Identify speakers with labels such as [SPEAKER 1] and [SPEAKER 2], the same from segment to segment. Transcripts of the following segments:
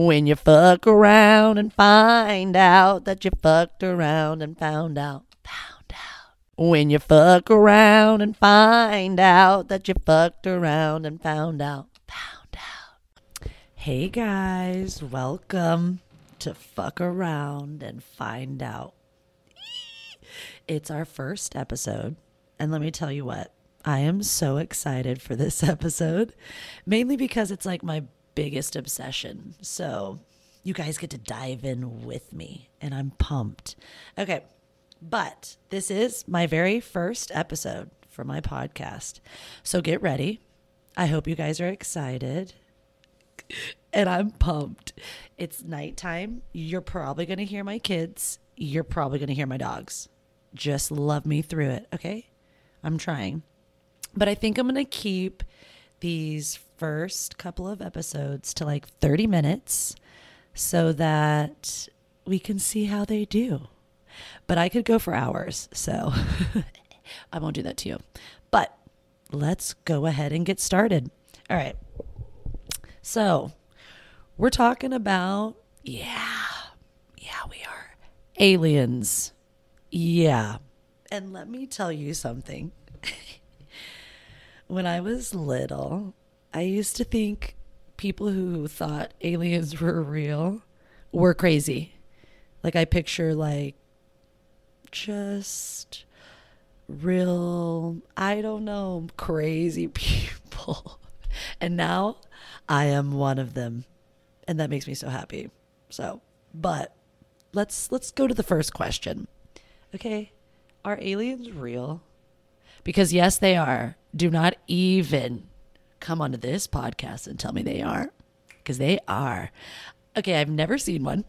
[SPEAKER 1] When you fuck around and find out that you fucked around and found out, found out. When you fuck around and find out that you fucked around and found out, found out. Hey guys, welcome to Fuck Around and Find Out. It's our first episode, and let me tell you what, I am so excited for this episode, mainly because it's like my biggest obsession. So you guys get to dive in with me, and I'm pumped. Okay, but this is my very first episode for my podcast. So get ready. I hope you guys are excited. And I'm pumped. It's nighttime. You're probably going to hear my kids. You're probably going to hear my dogs. Just love me through it, okay? I'm trying. But I think I'm going to keep these first couple of episodes to like 30 minutes so that we can see how they do. But I could go for hours, so I won't do that to you. But let's go ahead and get started. All right. So, we're talking about, yeah, yeah, we are aliens. Yeah. And let me tell you something. when I was little, I used to think people who thought aliens were real were crazy. Like I picture like just real, I don't know, crazy people. And now I am one of them. And that makes me so happy. So, but let's let's go to the first question. Okay, are aliens real? Because yes, they are. Do not even come onto this podcast and tell me they aren't, because they are. Okay, I've never seen one.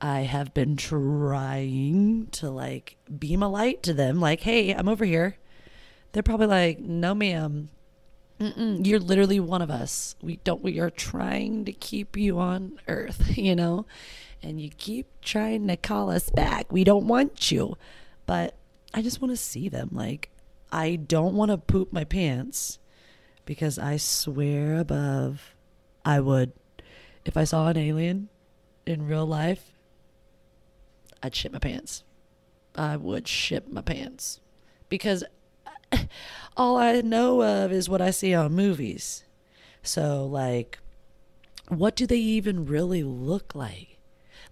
[SPEAKER 1] I have been trying to like beam a light to them, like, hey, I'm over here. They're probably like, no, ma'am. Mm-mm, you're literally one of us. We don't, we are trying to keep you on earth, you know? And you keep trying to call us back. We don't want you. But I just want to see them. Like, I don't want to poop my pants because I swear above I would. If I saw an alien in real life, I'd shit my pants. I would shit my pants because all I know of is what I see on movies. So, like, what do they even really look like?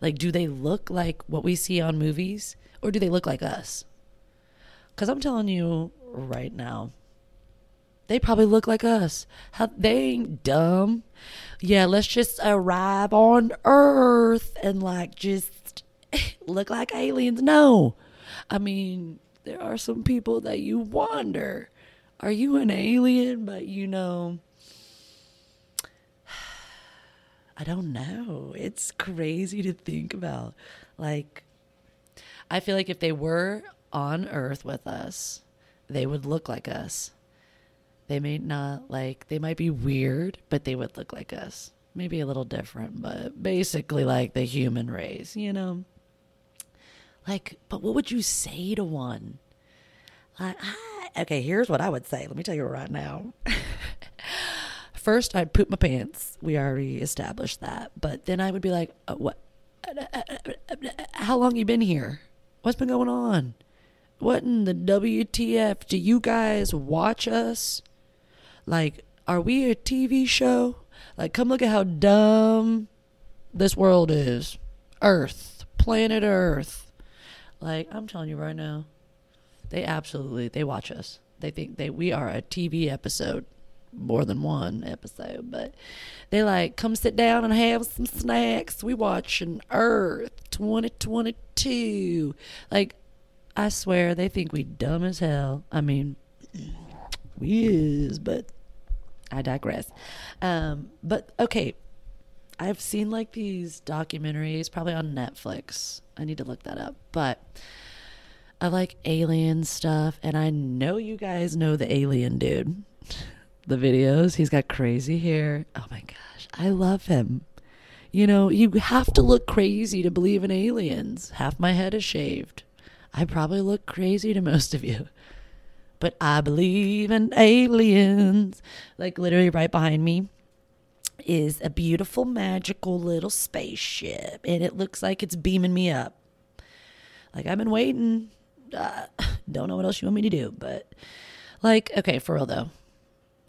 [SPEAKER 1] Like, do they look like what we see on movies or do they look like us? Because I'm telling you right now, they probably look like us. How, they ain't dumb. Yeah, let's just arrive on Earth and like just look like aliens. No. I mean, there are some people that you wonder are you an alien? But you know, I don't know. It's crazy to think about. Like, I feel like if they were on Earth with us, they would look like us. They may not like, they might be weird, but they would look like us. Maybe a little different, but basically like the human race, you know? Like, but what would you say to one? Like, I, okay, here's what I would say. Let me tell you right now. First, I'd poop my pants. We already established that. But then I would be like, uh, what? Uh, uh, uh, how long you been here? What's been going on? What in the WTF? Do you guys watch us? Like, are we a TV show? Like, come look at how dumb this world is. Earth, planet Earth. Like, I'm telling you right now, they absolutely they watch us. They think they we are a TV episode, more than one episode, but they like come sit down and have some snacks. We watching Earth 2022. Like, I swear they think we dumb as hell. I mean, we is, but I digress. Um, but okay, I've seen like these documentaries, probably on Netflix. I need to look that up. But I like alien stuff, and I know you guys know the alien dude. The videos, he's got crazy hair. Oh my gosh, I love him. You know, you have to look crazy to believe in aliens. Half my head is shaved. I probably look crazy to most of you but I believe in aliens. Like literally right behind me is a beautiful, magical little spaceship, and it looks like it's beaming me up. Like I've been waiting. Uh, don't know what else you want me to do, but like, okay, for real though,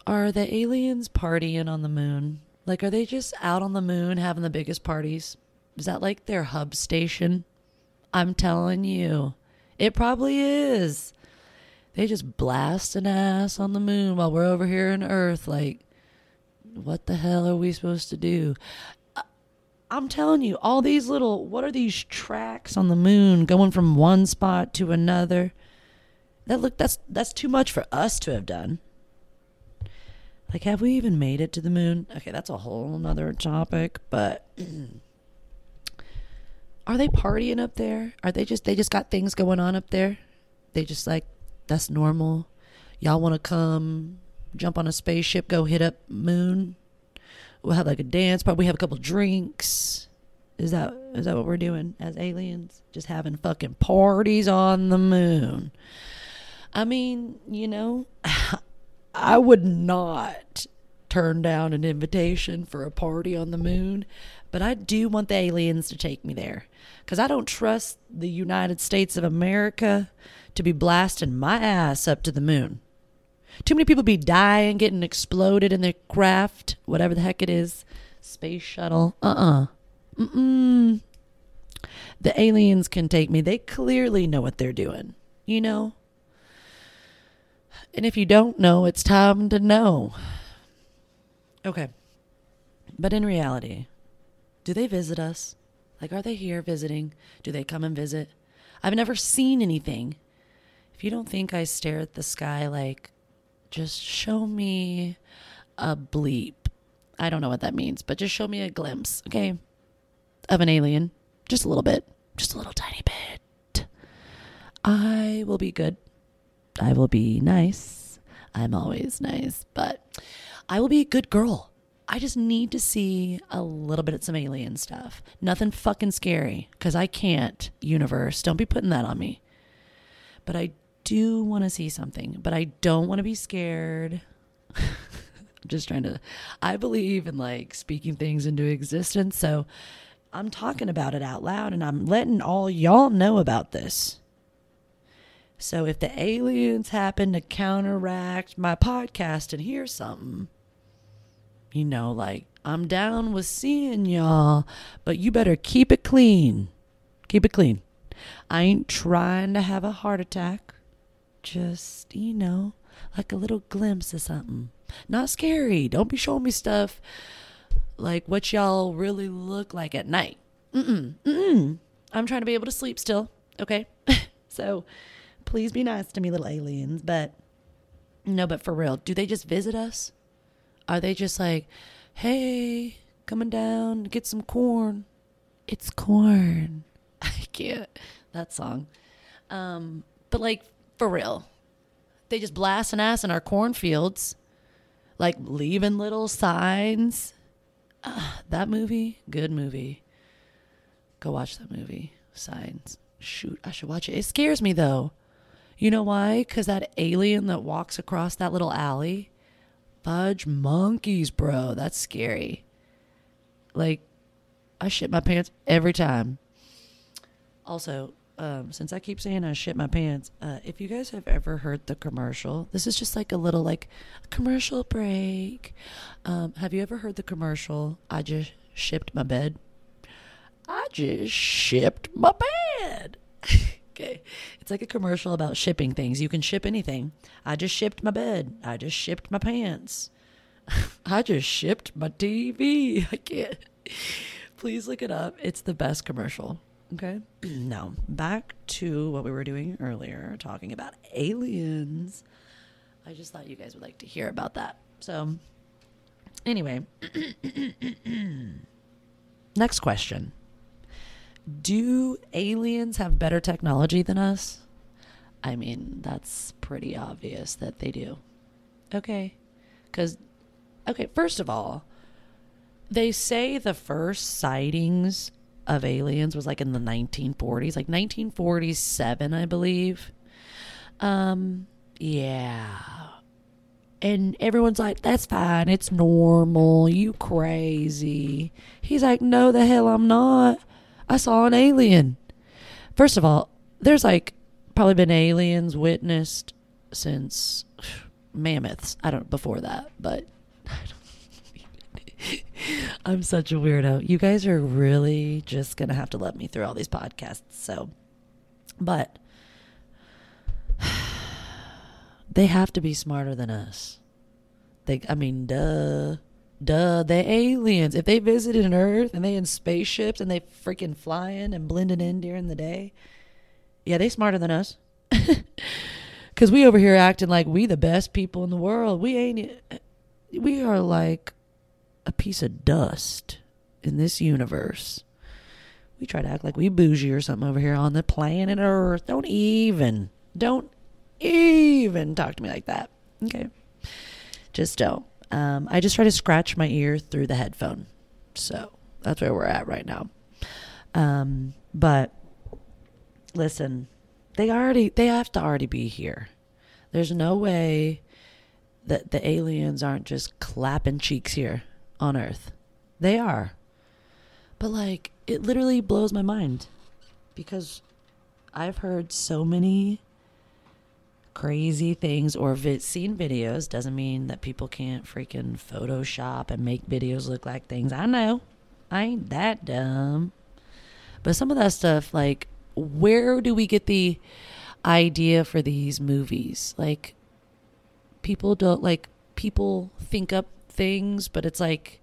[SPEAKER 1] are the aliens partying on the moon? Like, are they just out on the moon having the biggest parties? Is that like their hub station? I'm telling you, it probably is. They just blast an ass on the moon while we're over here on Earth. Like, what the hell are we supposed to do? Uh, I'm telling you, all these little, what are these tracks on the moon going from one spot to another? That look, that's that's too much for us to have done. Like, have we even made it to the moon? Okay, that's a whole nother topic, but are they partying up there? Are they just they just got things going on up there? They just like that's normal. Y'all want to come jump on a spaceship, go hit up moon? We'll have like a dance. We have a couple drinks. Is that is that what we're doing as aliens? Just having fucking parties on the moon. I mean, you know, I would not turn down an invitation for a party on the moon, but I do want the aliens to take me there because I don't trust the United States of America to be blasting my ass up to the moon. Too many people be dying, getting exploded in their craft, whatever the heck it is. Space shuttle. Uh uh-uh. uh. Mm-mm. The aliens can take me. They clearly know what they're doing, you know? And if you don't know, it's time to know. Okay. But in reality, do they visit us? Like, are they here visiting? Do they come and visit? I've never seen anything. If you don't think I stare at the sky like just show me a bleep. I don't know what that means, but just show me a glimpse, okay, of an alien. Just a little bit. Just a little tiny bit. I will be good. I will be nice. I'm always nice, but I will be a good girl. I just need to see a little bit of some alien stuff. Nothing fucking scary, because I can't, universe. Don't be putting that on me. But I do want to see something, but I don't want to be scared. I'm just trying to, I believe in like speaking things into existence. So I'm talking about it out loud and I'm letting all y'all know about this. So if the aliens happen to counteract my podcast and hear something, you know, like I'm down with seeing y'all, but you better keep it clean. Keep it clean. I ain't trying to have a heart attack just, you know, like a little glimpse of something. Not scary. Don't be showing me stuff like what y'all really look like at night. Mm-mm. Mm-mm. I'm trying to be able to sleep still. Okay. so please be nice to me, little aliens. But no, but for real, do they just visit us? Are they just like, hey, coming down to get some corn? It's corn. I can't. That song. Um, but like for real. They just blast an ass in our cornfields, like leaving little signs. Uh, that movie, good movie. Go watch that movie. Signs. Shoot, I should watch it. It scares me though. You know why? Because that alien that walks across that little alley, fudge monkeys, bro. That's scary. Like, I shit my pants every time. Also, um, since I keep saying I shit my pants, uh, if you guys have ever heard the commercial, this is just like a little like commercial break. Um, have you ever heard the commercial? I just shipped my bed. I just shipped my bed. okay, it's like a commercial about shipping things. You can ship anything. I just shipped my bed. I just shipped my pants. I just shipped my TV. I can't. Please look it up. It's the best commercial. Okay. Now, back to what we were doing earlier, talking about aliens. I just thought you guys would like to hear about that. So, anyway, next question Do aliens have better technology than us? I mean, that's pretty obvious that they do. Okay. Because, okay, first of all, they say the first sightings of aliens was like in the 1940s, like 1947, I believe. Um, yeah. And everyone's like, that's fine. It's normal. You crazy. He's like, no, the hell I'm not. I saw an alien. First of all, there's like probably been aliens witnessed since mammoths. I don't before that, but I'm such a weirdo. You guys are really just gonna have to let me through all these podcasts. So, but they have to be smarter than us. They, I mean, duh, duh. They aliens. If they visited an Earth and they in spaceships and they freaking flying and blending in during the day, yeah, they smarter than us. Cause we over here acting like we the best people in the world. We ain't. We are like a piece of dust in this universe. We try to act like we bougie or something over here on the planet Earth. Don't even. Don't even talk to me like that. Okay. Just don't. Um, I just try to scratch my ear through the headphone. So that's where we're at right now. Um, but listen, they already they have to already be here. There's no way that the aliens aren't just clapping cheeks here on Earth. They are. But like it literally blows my mind because I've heard so many crazy things or vi- seen videos doesn't mean that people can't freaking Photoshop and make videos look like things. I know. I ain't that dumb. But some of that stuff, like, where do we get the idea for these movies? Like, people don't, like, people think up things, but it's like,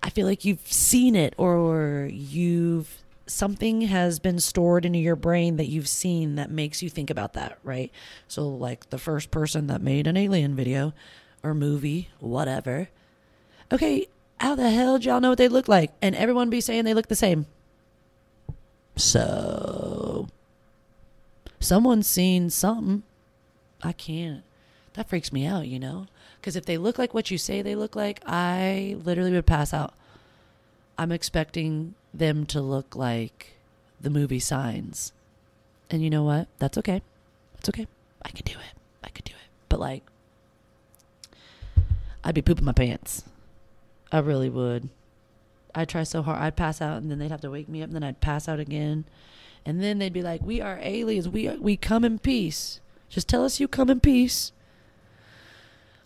[SPEAKER 1] I feel like you've seen it or you've something has been stored into your brain that you've seen that makes you think about that, right? So, like the first person that made an alien video or movie, whatever. Okay, how the hell did y'all know what they look like? And everyone be saying they look the same. So, someone's seen something. I can't. That freaks me out, you know? Because if they look like what you say they look like, I literally would pass out. I'm expecting them to look like the movie Signs. And you know what? That's okay. That's okay. I can do it. I could do it. But like, I'd be pooping my pants. I really would. I'd try so hard. I'd pass out, and then they'd have to wake me up, and then I'd pass out again, and then they'd be like, "We are aliens. We are, we come in peace. Just tell us you come in peace."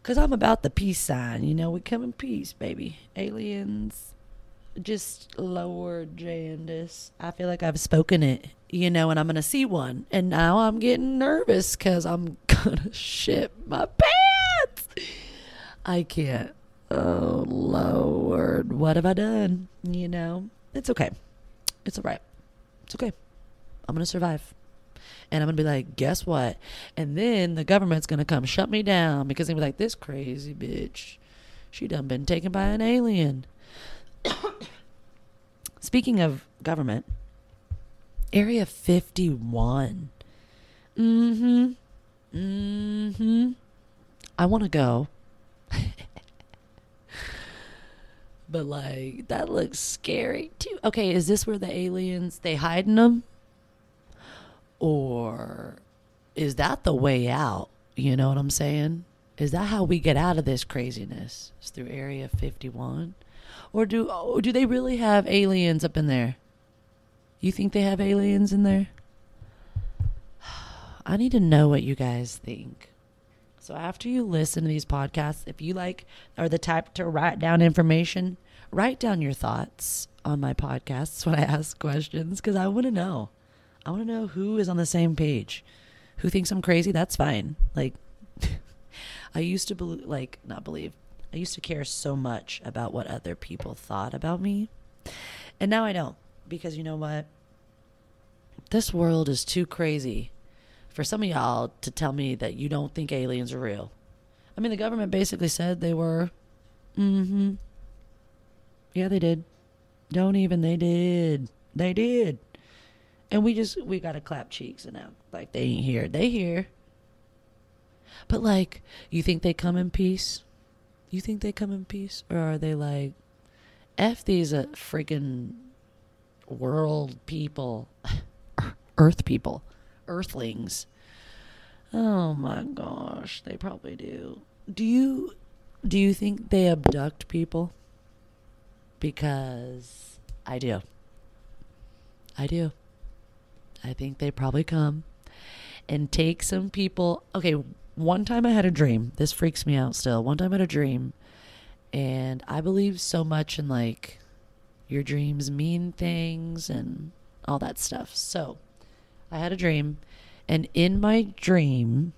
[SPEAKER 1] Cause I'm about the peace sign, you know. We come in peace, baby. Aliens, just lower Jandis. I feel like I've spoken it, you know, and I'm gonna see one, and now I'm getting nervous because I'm gonna shit my pants. I can't. Oh Lord, what have I done? You know, it's okay. It's all right. It's okay. I'm gonna survive. And I'm gonna be like, guess what? And then the government's gonna come shut me down because they'll be like, this crazy bitch, she done been taken by an alien. Speaking of government, Area 51. Mm-hmm. Mm-hmm. I want to go. but like that looks scary too. Okay, is this where the aliens they hiding them? Or is that the way out? You know what I'm saying? Is that how we get out of this craziness? It's through Area 51? Or do oh, do they really have aliens up in there? You think they have aliens in there? I need to know what you guys think. So after you listen to these podcasts, if you like are the type to write down information, write down your thoughts on my podcasts when I ask questions because I want to know. I want to know who is on the same page. Who thinks I'm crazy? That's fine. Like I used to believe like not believe. I used to care so much about what other people thought about me. And now I don't because you know what? This world is too crazy for some of y'all to tell me that you don't think aliens are real. I mean, the government basically said they were. Mm hmm. Yeah, they did. Don't even. They did. They did. And we just, we got to clap cheeks and act like they ain't here. They here. But like, you think they come in peace? You think they come in peace? Or are they like, F these uh, freaking world people, earth people, earthlings? Oh my gosh, they probably do. do you do you think they abduct people? Because I do. I do. I think they probably come and take some people. Okay, one time I had a dream. This freaks me out still. One time I had a dream, and I believe so much in like your dreams mean things and all that stuff. So I had a dream, and in my dream,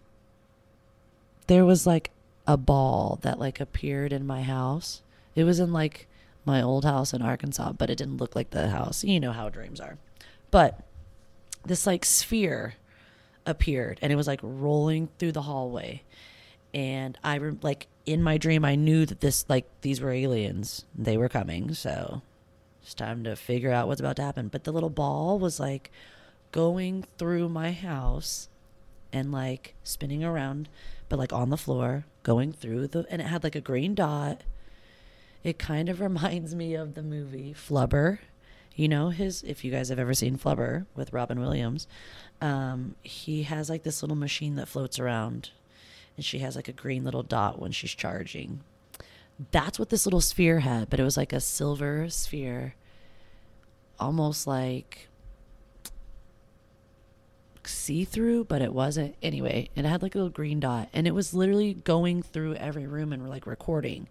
[SPEAKER 1] there was like a ball that like appeared in my house. It was in like my old house in Arkansas, but it didn't look like the house. You know how dreams are. But this like sphere appeared and it was like rolling through the hallway. And I re- like in my dream I knew that this like these were aliens. They were coming, so it's time to figure out what's about to happen. But the little ball was like going through my house and like spinning around, but like on the floor, going through the and it had like a green dot. It kind of reminds me of the movie Flubber. You know his if you guys have ever seen Flubber with Robin Williams, um, he has like this little machine that floats around and she has like a green little dot when she's charging. That's what this little sphere had, but it was like a silver sphere, almost like see through, but it wasn't. Anyway, it had like a little green dot, and it was literally going through every room and like recording.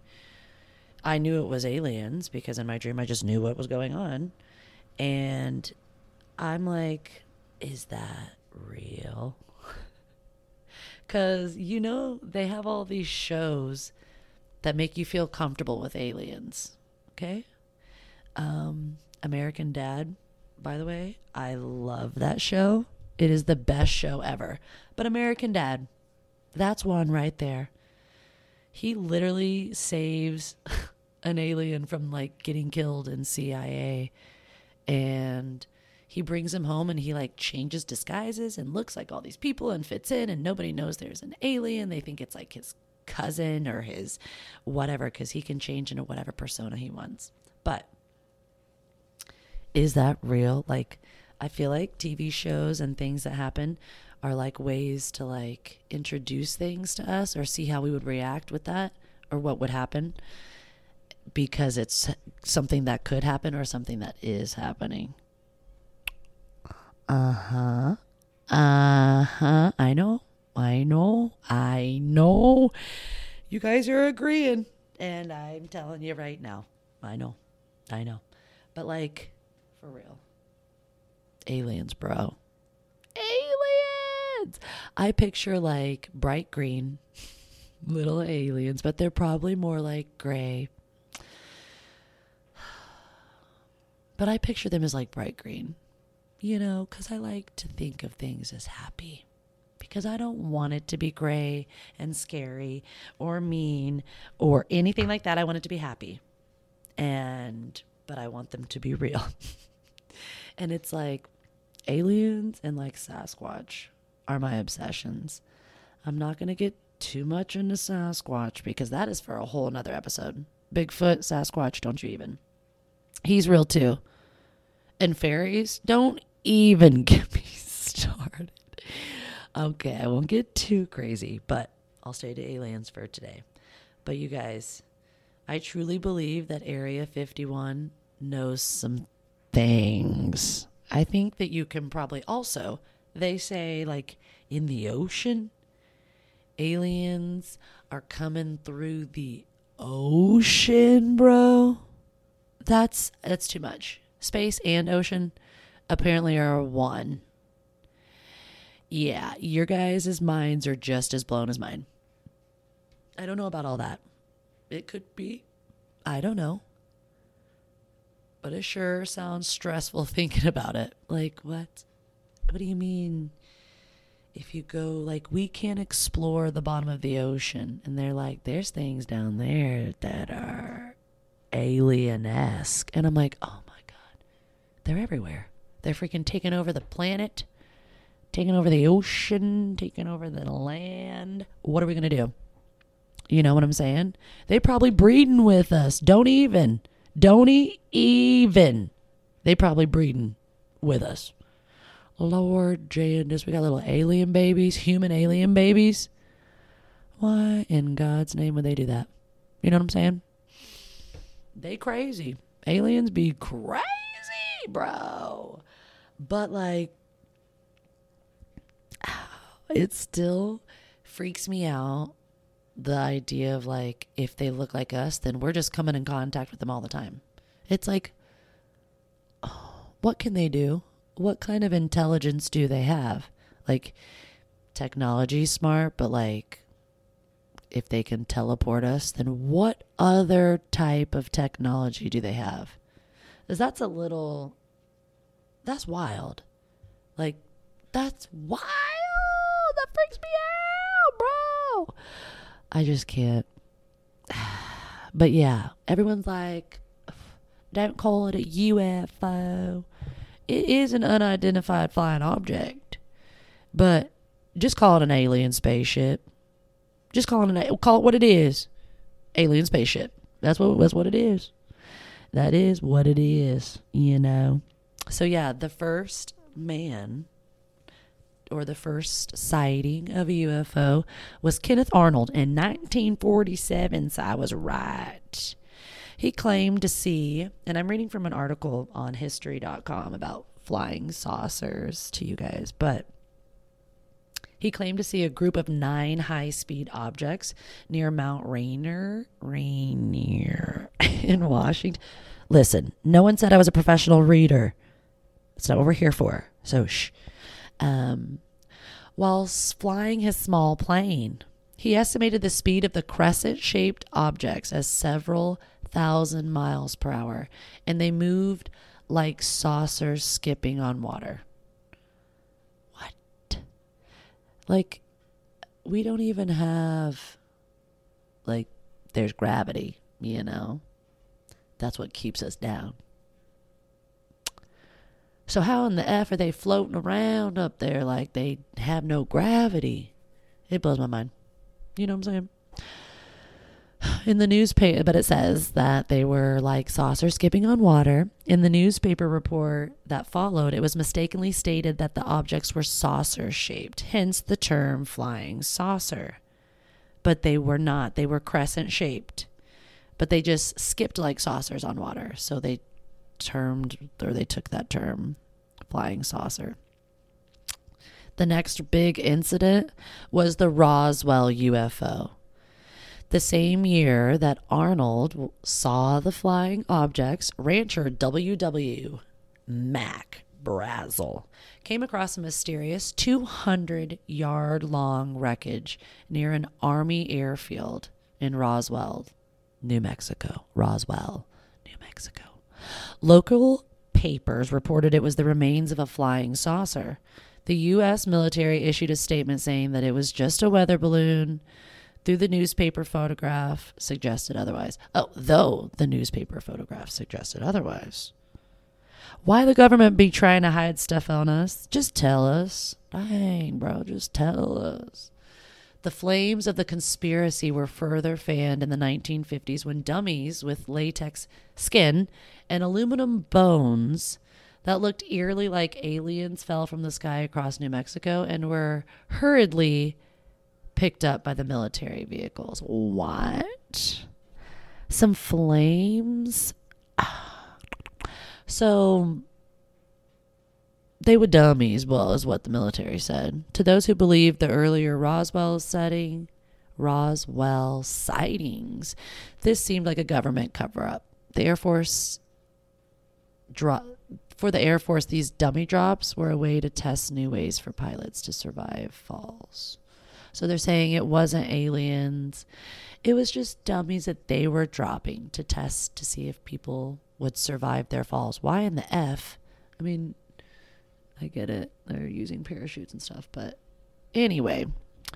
[SPEAKER 1] I knew it was aliens because in my dream I just knew what was going on. And I'm like, is that real? Because, you know, they have all these shows that make you feel comfortable with aliens. Okay? Um, American Dad, by the way, I love that show. It is the best show ever. But American Dad, that's one right there. He literally saves an alien from like getting killed in CIA and he brings him home and he like changes disguises and looks like all these people and fits in and nobody knows there's an alien. They think it's like his cousin or his whatever because he can change into whatever persona he wants. But is that real? Like i feel like tv shows and things that happen are like ways to like introduce things to us or see how we would react with that or what would happen because it's something that could happen or something that is happening. Uh huh. Uh huh. I know. I know. I know. You guys are agreeing. And I'm telling you right now. I know. I know. But like, for real. Aliens, bro. Aliens! I picture like bright green little aliens, but they're probably more like gray But I picture them as like bright green, you know, because I like to think of things as happy. Because I don't want it to be gray and scary or mean or anything like that. I want it to be happy. And, but I want them to be real. and it's like aliens and like Sasquatch are my obsessions. I'm not going to get too much into Sasquatch because that is for a whole another episode. Bigfoot, Sasquatch, don't you even. He's real too and fairies, don't even get me started. Okay, I won't get too crazy, but I'll stay to aliens for today. But you guys, I truly believe that Area 51 knows some things. I think that you can probably also, they say, like in the ocean, aliens are coming through the ocean, bro. That's that's too much space and ocean apparently are one. Yeah, your guys' minds are just as blown as mine. I don't know about all that. It could be. I don't know. But it sure sounds stressful thinking about it. Like, what? What do you mean? If you go, like, we can't explore the bottom of the ocean. And they're like, there's things down there that are alien esque. And I'm like, oh my God, they're everywhere. They're freaking taking over the planet, taking over the ocean, taking over the land. What are we going to do? You know what I'm saying? They probably breeding with us. Don't even. Don't even. They probably breeding with us. Lord Jandis, we got little alien babies, human alien babies. Why in God's name would they do that? You know what I'm saying? They crazy. Aliens be crazy, bro. But like it still freaks me out the idea of like if they look like us, then we're just coming in contact with them all the time. It's like what can they do? What kind of intelligence do they have? Like technology smart, but like if they can teleport us, then what other type of technology do they have? Because that's a little, that's wild. Like, that's wild. That freaks me out, bro. I just can't. But yeah, everyone's like, don't call it a UFO. It is an unidentified flying object, but just call it an alien spaceship. Just call it call it what it is. Alien spaceship. That's what that's what it is. That is what it is, you know. So yeah, the first man or the first sighting of a UFO was Kenneth Arnold in 1947. So I was right. He claimed to see, and I'm reading from an article on history.com about flying saucers to you guys, but he claimed to see a group of nine high speed objects near Mount Rainier, Rainier in Washington. Listen, no one said I was a professional reader. That's not what we're here for. So, shh. Um, while flying his small plane, he estimated the speed of the crescent shaped objects as several thousand miles per hour, and they moved like saucers skipping on water. Like, we don't even have, like, there's gravity, you know? That's what keeps us down. So, how in the F are they floating around up there like they have no gravity? It blows my mind. You know what I'm saying? in the newspaper, but it says that they were like saucers skipping on water. In the newspaper report that followed, it was mistakenly stated that the objects were saucer shaped, hence the term flying saucer. But they were not, they were crescent shaped. But they just skipped like saucers on water. So they termed, or they took that term, flying saucer. The next big incident was the Roswell UFO. The same year that Arnold saw the flying objects, rancher W.W. Mac Brazel came across a mysterious 200 yard long wreckage near an Army airfield in Roswell, New Mexico. Roswell, New Mexico. Local papers reported it was the remains of a flying saucer. The U.S. military issued a statement saying that it was just a weather balloon through the newspaper photograph suggested otherwise. Oh, though the newspaper photograph suggested otherwise. Why the government be trying to hide stuff on us? Just tell us. Dang, bro, just tell us. The flames of the conspiracy were further fanned in the 1950s when dummies with latex skin and aluminum bones that looked eerily like aliens fell from the sky across New Mexico and were hurriedly picked up by the military vehicles. What? Some flames? Ah. So they were dummies, well, is what the military said. To those who believed the earlier Roswell setting, Roswell sightings, this seemed like a government cover up. The Air Force dro- for the Air Force, these dummy drops were a way to test new ways for pilots to survive falls. So they're saying it wasn't aliens. It was just dummies that they were dropping to test to see if people would survive their falls. Why in the F? I mean, I get it. They're using parachutes and stuff. But anyway,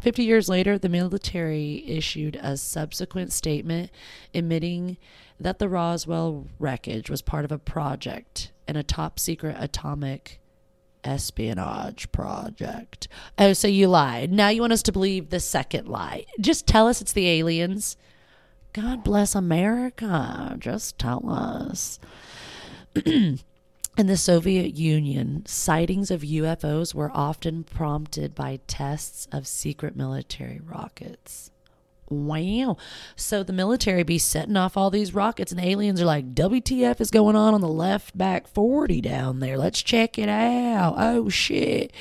[SPEAKER 1] 50 years later, the military issued a subsequent statement admitting that the Roswell wreckage was part of a project and a top secret atomic espionage project. Oh, so you lied. Now you want us to believe the second lie. Just tell us it's the aliens. God bless America. Just tell us. In the Soviet Union, sightings of UFOs were often prompted by tests of secret military rockets. Wow. So the military be setting off all these rockets, and the aliens are like, WTF is going on on the left back 40 down there? Let's check it out. Oh, shit.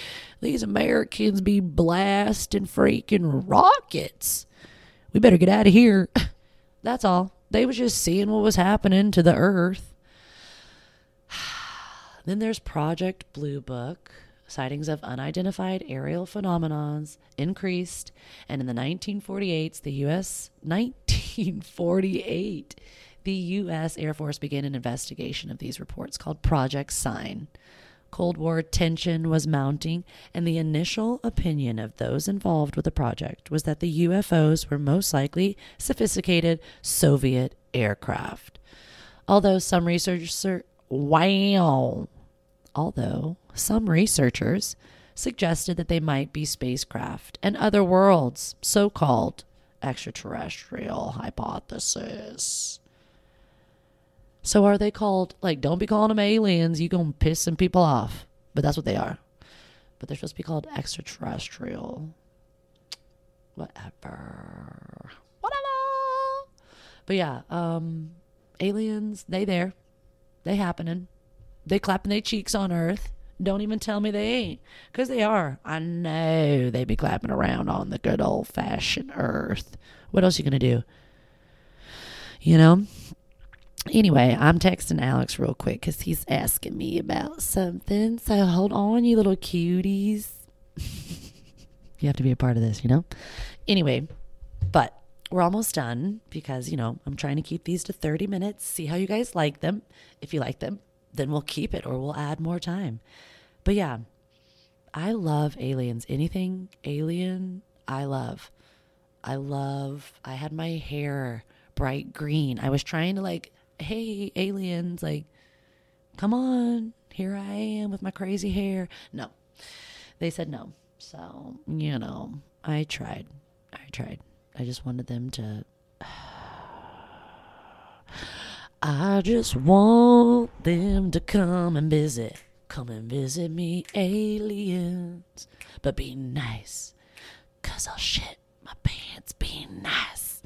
[SPEAKER 1] These Americans be blasting freaking rockets. We better get out of here. That's all. They was just seeing what was happening to the earth. then there's Project Blue Book sightings of unidentified aerial phenomenons increased, and in the 1948s, the U.S. 1948, the U.S. Air Force began an investigation of these reports called Project Sign. Cold War tension was mounting, and the initial opinion of those involved with the project was that the UFOs were most likely sophisticated Soviet aircraft. Although some researchers, wow, although some researchers suggested that they might be spacecraft and other worlds, so called extraterrestrial hypothesis. So are they called like don't be calling them aliens, you gonna piss some people off. But that's what they are. But they're supposed to be called extraterrestrial. Whatever. Whatever. But yeah, um aliens, they there. They happening. They clapping their cheeks on Earth. Don't even tell me they ain't. Because they are. I know they be clapping around on the good old fashioned Earth. What else you to do? You know? Anyway, I'm texting Alex real quick because he's asking me about something. So hold on, you little cuties. you have to be a part of this, you know? Anyway, but we're almost done because, you know, I'm trying to keep these to 30 minutes, see how you guys like them. If you like them, then we'll keep it or we'll add more time. But yeah, I love aliens. Anything alien, I love. I love, I had my hair bright green. I was trying to like, hey, aliens, like, come on, here I am with my crazy hair. No, they said no. So, you know, I tried. I tried. I just wanted them to. I just want them to come and visit. Come and visit me, aliens. But be nice. Cause I'll shit my pants. Be nice.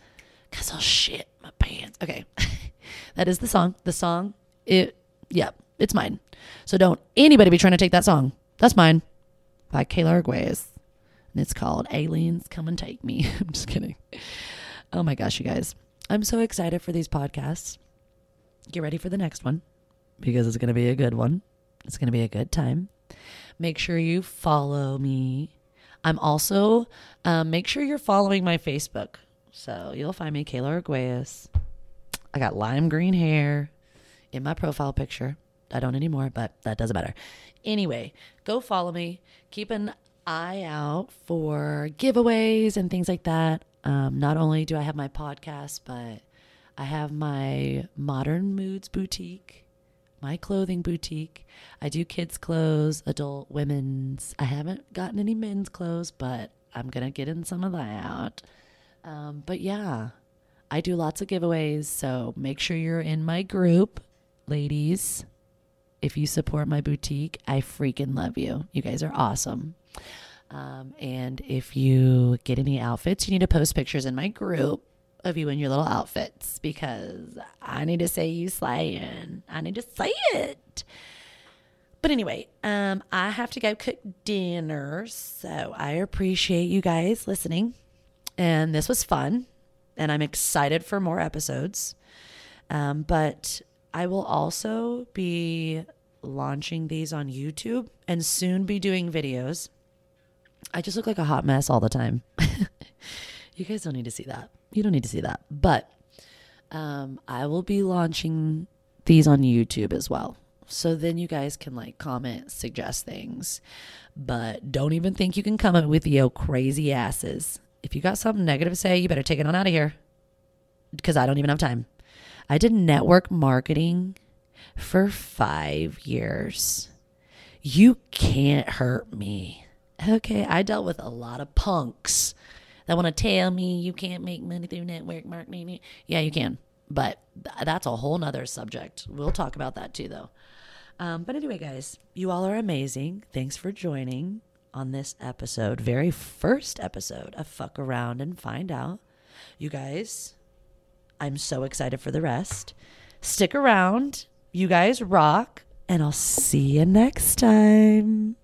[SPEAKER 1] Cause I'll shit my pants. Okay. that is the song. The song, it, yeah, it's mine. So don't anybody be trying to take that song. That's mine. By Kayla Arguez. And it's called Aliens Come and Take Me. I'm just kidding. Oh my gosh, you guys. I'm so excited for these podcasts get ready for the next one because it's going to be a good one. It's going to be a good time. Make sure you follow me. I'm also, um, make sure you're following my Facebook. So you'll find me, Kayla Arguez. I got lime green hair in my profile picture. I don't anymore, but that doesn't matter. Anyway, go follow me. Keep an eye out for giveaways and things like that. Um, not only do I have my podcast, but I have my Modern Moods boutique, my clothing boutique. I do kids' clothes, adult, women's. I haven't gotten any men's clothes, but I'm going to get in some of that. Um, but yeah, I do lots of giveaways. So make sure you're in my group, ladies. If you support my boutique, I freaking love you. You guys are awesome. Um, and if you get any outfits, you need to post pictures in my group of you in your little outfits because I need to say you slaying. I need to say it. But anyway, um, I have to go cook dinner. So I appreciate you guys listening. And this was fun. And I'm excited for more episodes. Um, but I will also be launching these on YouTube and soon be doing videos. I just look like a hot mess all the time. you guys don't need to see that you don't need to see that. But um, I will be launching these on YouTube as well. So then you guys can like comment, suggest things. But don't even think you can come up with yo crazy asses. If you got something negative to say, you better take it on out of here. Because I don't even have time. I did network marketing for five years. You can't hurt me. Okay, I dealt with a lot of punks that want to tell me you can't make money through network marketing. Yeah, you can, but th- that's a whole nother subject. We'll talk about that too, though. Um, but anyway, guys, you all are amazing. Thanks for joining on this episode, very first episode of Fuck Around and Find Out. You guys, I'm so excited for the rest. Stick around. You guys rock, and I'll see you next time.